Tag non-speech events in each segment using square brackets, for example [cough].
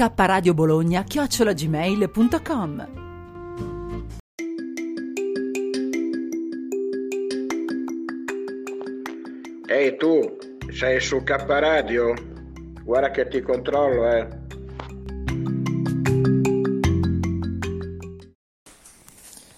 K Radio Bologna chiocciolagmail.com Ehi tu, sei su K Radio? Guarda che ti controllo, eh.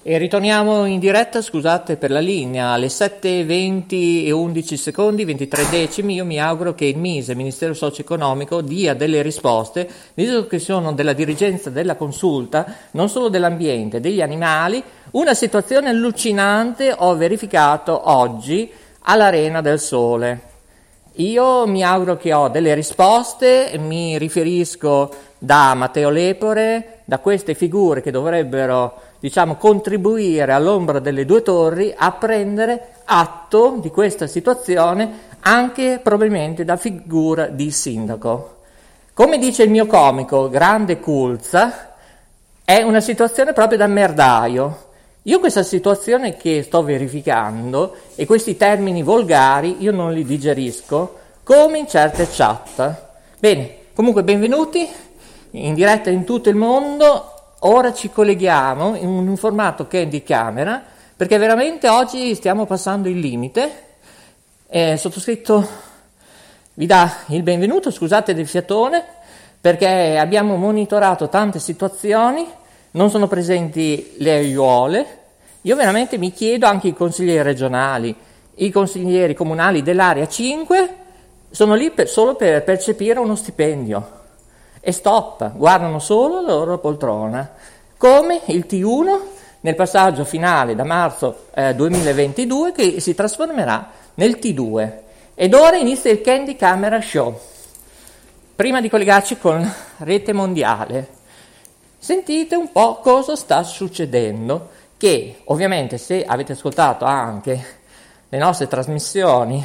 E ritorniamo in diretta, scusate per la linea, alle 7.20 e 11 secondi, 23 decimi. Io mi auguro che il MISE, Ministero Socio-Economico, dia delle risposte, visto che sono della dirigenza della consulta, non solo dell'ambiente, degli animali. Una situazione allucinante ho verificato oggi all'Arena del Sole. Io mi auguro che ho delle risposte, mi riferisco da Matteo Lepore, da queste figure che dovrebbero diciamo, contribuire all'ombra delle due torri a prendere atto di questa situazione anche probabilmente da figura di sindaco. Come dice il mio comico, grande Culza, è una situazione proprio da merdaio. Io questa situazione che sto verificando e questi termini volgari io non li digerisco come in certe chat. Bene, comunque benvenuti in diretta in tutto il mondo. Ora ci colleghiamo in un formato candy camera perché veramente oggi stiamo passando il limite. Eh, sottoscritto vi dà il benvenuto, scusate del fiatone, perché abbiamo monitorato tante situazioni non sono presenti le aiuole. Io veramente mi chiedo anche i consiglieri regionali, i consiglieri comunali dell'area 5 sono lì per, solo per percepire uno stipendio e stop, guardano solo la loro poltrona, come il T1 nel passaggio finale da marzo eh, 2022 che si trasformerà nel T2. Ed ora inizia il Candy Camera Show. Prima di collegarci con rete mondiale, sentite un po' cosa sta succedendo, che ovviamente se avete ascoltato anche le nostre trasmissioni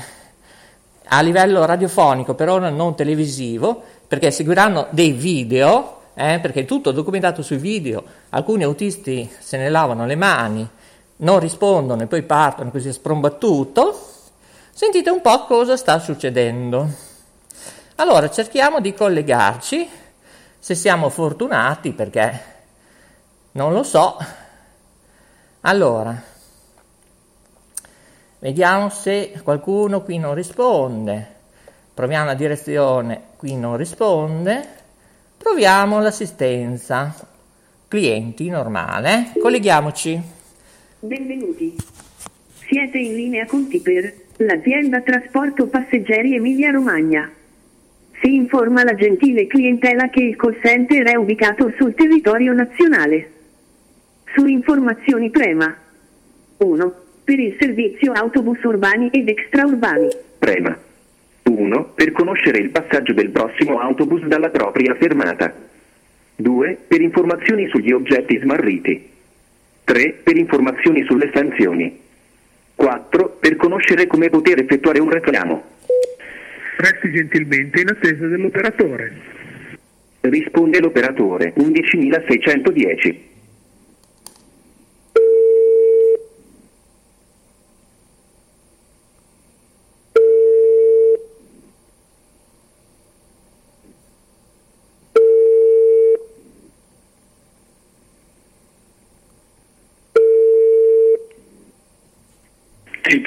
a livello radiofonico, per ora non televisivo, perché seguiranno dei video, eh, perché è tutto documentato sui video, alcuni autisti se ne lavano le mani, non rispondono e poi partono così sprombattuto, sentite un po' cosa sta succedendo. Allora cerchiamo di collegarci se siamo fortunati perché non lo so. Allora, vediamo se qualcuno qui non risponde. Proviamo la direzione, qui non risponde. Proviamo l'assistenza. Clienti, normale. Colleghiamoci. Benvenuti. Siete in linea con Tiper, l'azienda trasporto passeggeri Emilia Romagna. Si informa la gentile clientela che il call center è ubicato sul territorio nazionale. Su informazioni prema 1. Per il servizio autobus urbani ed extraurbani. Prema 1. Per conoscere il passaggio del prossimo autobus dalla propria fermata. 2. Per informazioni sugli oggetti smarriti. 3. Per informazioni sulle sanzioni. 4. Per conoscere come poter effettuare un reclamo. Resti gentilmente in attesa dell'operatore. Risponde l'operatore 11610.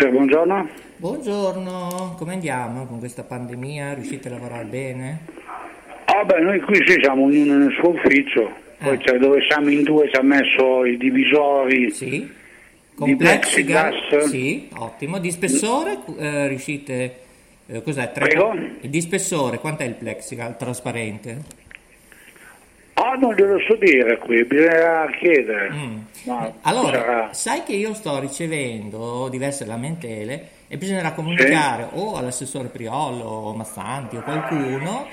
Tito, buongiorno. Buongiorno, come andiamo con questa pandemia? Riuscite a lavorare bene? Ah beh, noi qui sì, siamo ognuno nel suo ufficio. Poi Eh. c'è dove siamo in due ci ha messo i divisori Sì. di Con plexiglass. plexiglass? Sì, ottimo. Di spessore eh, riuscite... eh, cos'è? Tre- Prego? Di spessore, quant'è il plexiglass trasparente? Ah, non glielo so dire qui, bisogna chiedere. Mm. Allora, sarà- sai che io sto ricevendo diverse lamentele e bisognerà comunicare o all'assessore Priolo o Massanti o qualcuno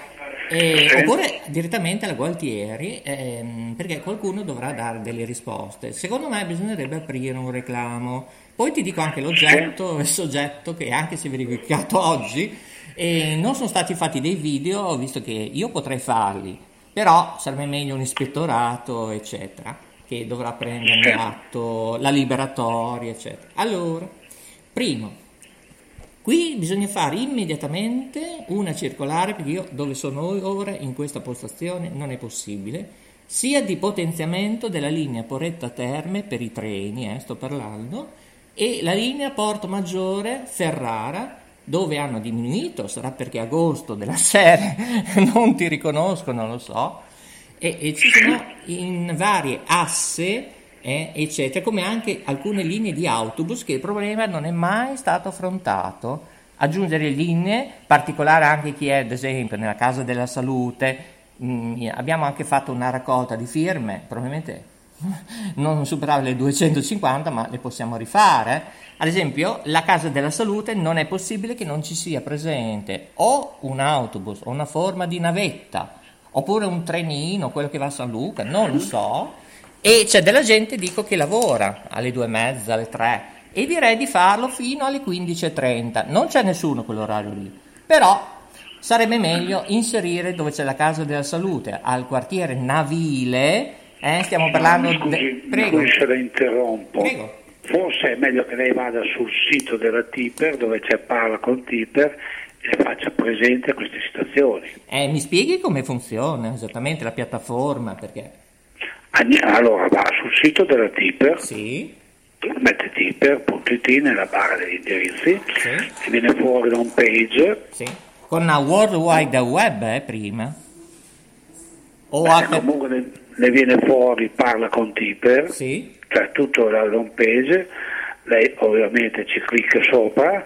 e- Sì. oppure direttamente alla Gualtieri ehm, perché qualcuno dovrà dare delle risposte. Secondo me bisognerebbe aprire un reclamo. Poi ti dico anche l'oggetto e il soggetto che anche si è verificato [laughs] oggi e non sono stati fatti dei video visto che io potrei farli, però sarebbe meglio un ispettorato eccetera che dovrà prenderne Sì. [coughs] atto, la liberatoria, eccetera. Allora, primo, qui bisogna fare immediatamente una circolare, perché io dove sono ora, in questa postazione, non è possibile, sia di potenziamento della linea Poretta Terme per i treni, eh, sto parlando, e la linea Porto Maggiore Ferrara, dove hanno diminuito, sarà perché agosto della [laughs] serie. Non ti riconosco, non lo so, e, e ci sono in varie asse eh, eccetera, come anche alcune linee di autobus che il problema non è mai stato affrontato. Aggiungere linee, particolare anche chi è ad esempio nella casa della salute, mm, abbiamo anche fatto una raccolta di firme, probabilmente non superava le 250, ma le possiamo rifare. Ad esempio, la casa della salute non è possibile che non ci sia presente o un autobus o una forma di navetta, oppure un trenino, quello che va a San Luca, non lo so. E c'è della gente, dico, che lavora alle due e mezza, alle tre, e direi di farlo fino alle 15.30. Non c'è nessuno quell'orario lì, però sarebbe meglio inserire dove c'è la casa della salute, al quartiere Navile, eh, stiamo parlando... Mi de- Prego, scusi se la interrompo. Prego. Forse è meglio che lei vada sul sito della Tipper dove c'è Parla con Tipper e faccia presente queste situazioni. Eh, mi spieghi come funziona esattamente la piattaforma? Perché... Allora va sul sito della Tipper, Sì, mette tipper.it nella barra degli indirizzi Sì. e viene fuori da un page sì. Con una World Wide Web, eh, prima. O Eh, H... comunque ne, ne viene fuori parla con Tipper, Sì, cioè tutto la home page, lei ovviamente ci clicca sopra,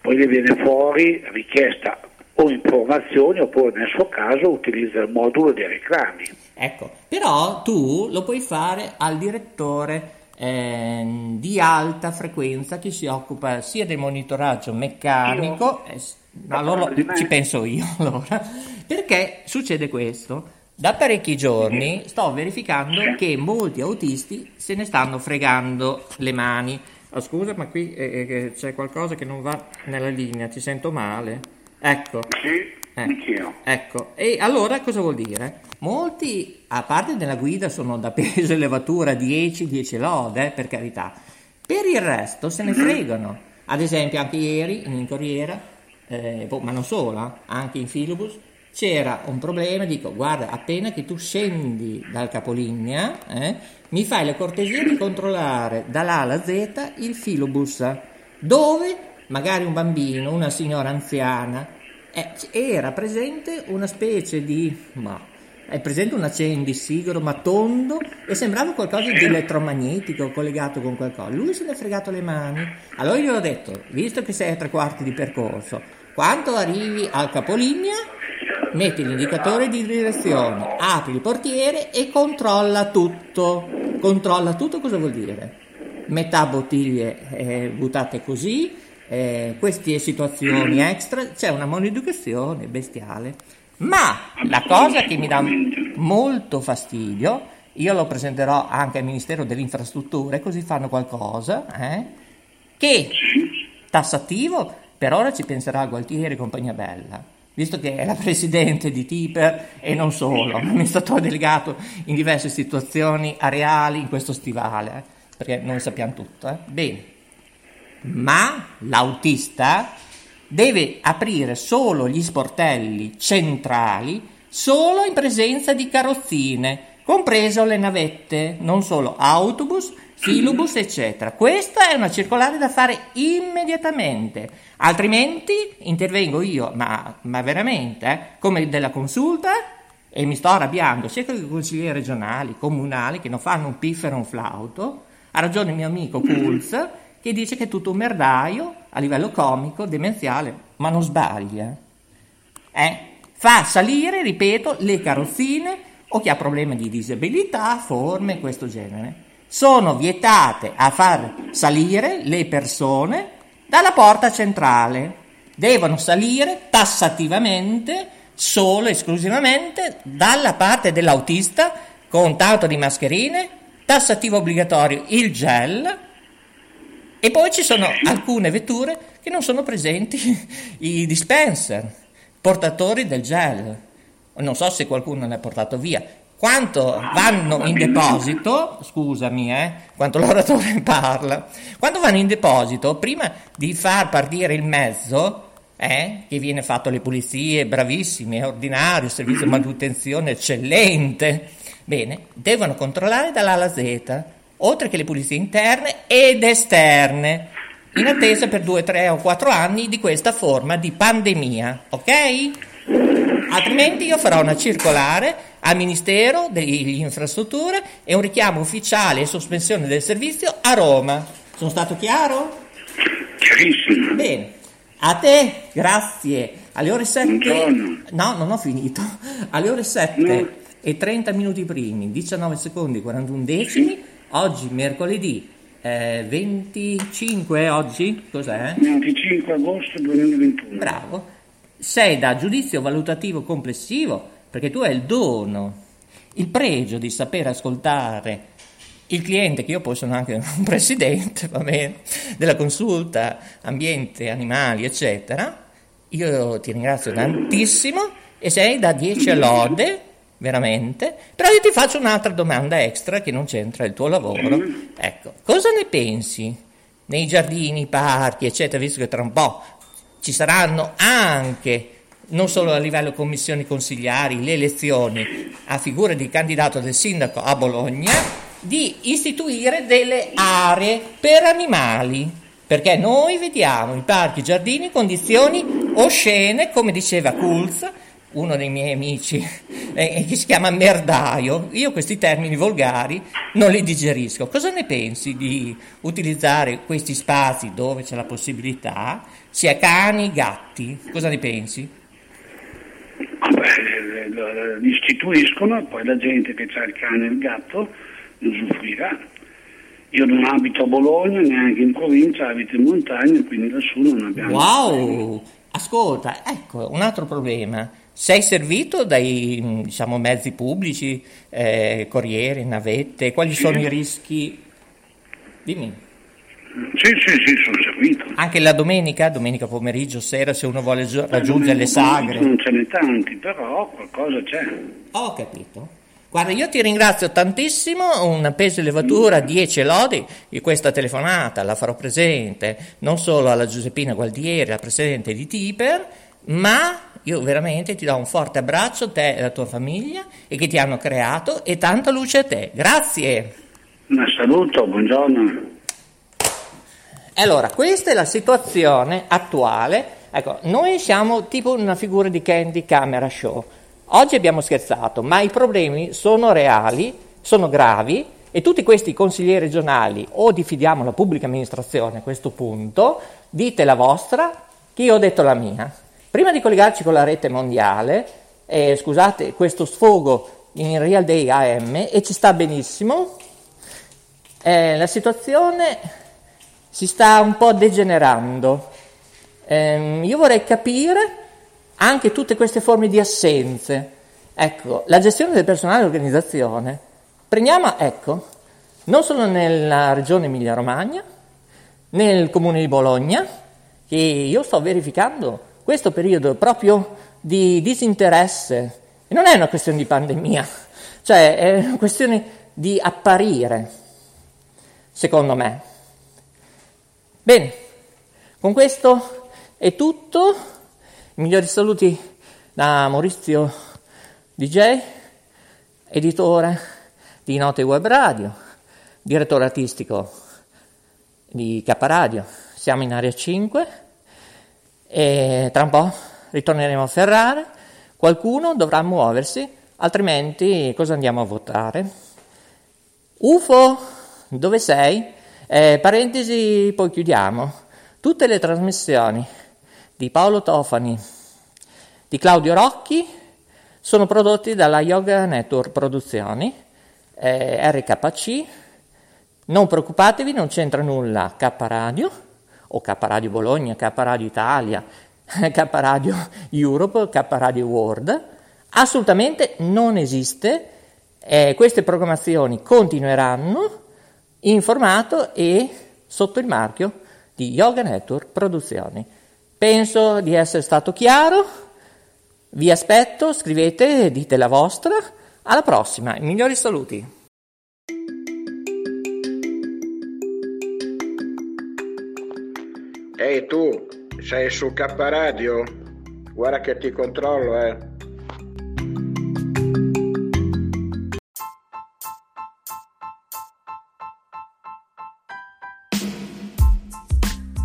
poi le viene fuori richiesta o informazioni oppure nel suo caso utilizza il modulo dei reclami. ecco. Però tu lo puoi fare al direttore ehm, di alta frequenza che si occupa sia del monitoraggio meccanico, eh, allora ci penso io [laughs] allora, perché succede questo. Da parecchi giorni sto verificando che molti autisti se ne stanno fregando le mani. Oh, scusa, ma qui eh, eh, c'è qualcosa che non va nella linea, ti sento male. Ecco. Sì, Eh, anch'io. Ecco, e allora cosa vuol dire? Molti, a parte della guida, sono da peso e levatura 10, 10 lode, eh, per carità. Per il resto se ne fregano. Ad esempio, anche ieri in Corriera, eh, boh, ma non solo, eh, anche in Filobus, c'era un problema, dico, guarda, appena che tu scendi dal capolinea, eh, mi fai la cortesia di controllare dall'A alla Z il filobus, dove magari un bambino, una signora anziana, eh, era presente una specie di... ma è presente un accendisigaro ma tondo e sembrava qualcosa di elettromagnetico collegato con qualcosa. Lui se ne è fregato le mani. Allora io gli ho detto, visto che sei a tre quarti di percorso, quando arrivi al capolinea, metti l'indicatore di direzione, apri il portiere e controlla tutto. Controlla tutto cosa vuol dire? Metà bottiglie eh, buttate così, eh, queste situazioni extra, c'è una maleducazione bestiale. Ma la cosa che mi dà molto fastidio, io lo presenterò anche al Ministero delle Infrastrutture, così fanno qualcosa, eh, che tassativo per ora ci penserà Gualtieri e compagnia bella, visto che è la presidente di Tiper e non solo, amministratore delegato in diverse situazioni areali in questo stivale, eh, perché noi sappiamo tutto. eh. Bene, ma l'autista deve aprire solo gli sportelli centrali solo in presenza di carrozzine, compreso le navette, non solo autobus, filobus, eccetera. Questa è una circolare da fare immediatamente, altrimenti intervengo io, ma, ma veramente, eh, come della consulta, e mi sto arrabbiando sia con i consiglieri regionali, comunali che non fanno un piffero un flauto, ha ragione il mio amico Pulz che dice che è tutto un merdaio a livello comico, demenziale, ma non sbaglia. Eh? Fa salire, ripeto, le carrozzine o chi ha problemi di disabilità, forme, questo genere. Sono vietate a far salire le persone dalla porta centrale. Devono salire tassativamente, solo esclusivamente, dalla parte dell'autista con tanto di mascherine, tassativo obbligatorio il gel e poi ci sono alcune vetture che non sono presenti [laughs] i dispenser, portatori del gel. Non so se qualcuno ne ha portato via. Quanto vanno in deposito, scusami, eh, quanto l'oratore [laughs] parla, quando vanno in deposito, prima di far partire il mezzo, eh, che viene fatto le pulizie, bravissimi, è ordinario, servizio di [clears throat] manutenzione eccellente, bene, devono controllare dall'A alla Z, oltre che le pulizie interne ed esterne, in attesa per due, tre o quattro anni di questa forma di pandemia, ok? Altrimenti io farò una circolare al Ministero delle Infrastrutture e un richiamo ufficiale e sospensione del servizio a Roma. Sono stato chiaro? Chiarissimo. Bene. A te, grazie. Alle ore 7. Buongiorno. No, non ho finito. Alle ore 7 No. e 30 minuti primi, 19 secondi e 41 decimi. Oggi, mercoledì eh, 25, oggi? Cos'è? 25 agosto 2021. Bravo. Sei da giudizio valutativo complessivo perché tu hai il dono, il pregio di saper ascoltare il cliente, che io poi sono anche un [laughs] presidente, va bene, della consulta ambiente, animali, eccetera. Io ti ringrazio tantissimo e sei da 10 lode, veramente. Però io ti faccio un'altra domanda extra che non c'entra il tuo lavoro. Ecco, cosa ne pensi nei giardini, parchi, eccetera, visto che tra un po' ci saranno anche, non solo a livello commissioni consigliari, le elezioni a figura di candidato del sindaco a Bologna, di istituire delle aree per animali. Perché noi vediamo i parchi, i giardini in condizioni oscene, come diceva Kulz, uno dei miei amici, [laughs] eh, che si chiama merdaio. Io questi termini volgari non li digerisco. Cosa ne pensi di utilizzare questi spazi dove c'è la possibilità, sia cani, gatti? Cosa ne pensi? Li istituiscono e poi la gente che ha il cane e il gatto ne usufruirà. Io non abito a Bologna, neanche in provincia, abito in montagna, quindi lassù non abbiamo... Wow! Ascolta, ecco, un altro problema. Sei servito dai diciamo, mezzi pubblici, eh, corriere, navette? Quali sono i rischi? Dimmi. Sì, sì, sì, sono servito. Anche la domenica, domenica pomeriggio, sera, se uno vuole gio- raggiungere le sagre. Non ce n'è tanti, però qualcosa c'è. Ho capito. Guarda, io ti ringrazio tantissimo, un peso e levatura, 10 lodi, di questa telefonata la farò presente non solo alla Giuseppina Gualdieri, la presidente di Tiper, ma io veramente ti do un forte abbraccio, te e la tua famiglia, e che ti hanno creato, e tanta luce a te. Grazie. Un saluto, buongiorno. Allora, questa è la situazione attuale. Ecco, noi siamo tipo una figura di Candy Camera Show. Oggi abbiamo scherzato, ma i problemi sono reali, sono gravi e tutti questi consiglieri regionali o diffidiamo la pubblica amministrazione a questo punto, dite la vostra, che io ho detto la mia. Prima di collegarci con la rete mondiale, eh, scusate questo sfogo in Real Day AM e ci sta benissimo, eh, la situazione si sta un po' degenerando. Ehm, io vorrei capire anche tutte queste forme di assenze. Ecco, la gestione del personale e l'organizzazione. Prendiamo, ecco, non solo nella regione Emilia-Romagna, nel comune di Bologna, che io sto verificando questo periodo proprio di disinteresse. E non è una questione di pandemia, cioè è una questione di apparire, secondo me. Bene, con questo è tutto. Migliori saluti da Maurizio DJ, editore di Note Web Radio, direttore artistico di K Radio. Siamo in area 5 e tra un po' ritorneremo a Ferrara. Qualcuno dovrà muoversi Altrimenti cosa andiamo a votare? UFO, dove sei? Eh, parentesi, poi chiudiamo. Tutte le trasmissioni di Paolo Tofani, di Claudio Rocchi, sono prodotti dalla Yoga Network Produzioni, eh, RKC. Non preoccupatevi, non c'entra nulla K Radio o K Radio Bologna, K Radio Italia, [laughs] K Radio Europe, K Radio World. Assolutamente non esiste. Eh, queste programmazioni continueranno in formato e sotto il marchio di Yoga Network Produzioni. Penso di essere stato chiaro. Vi aspetto, scrivete, dite la vostra. Alla prossima, i migliori saluti. Ehi tu, sei su K Radio? Guarda che ti controllo, eh.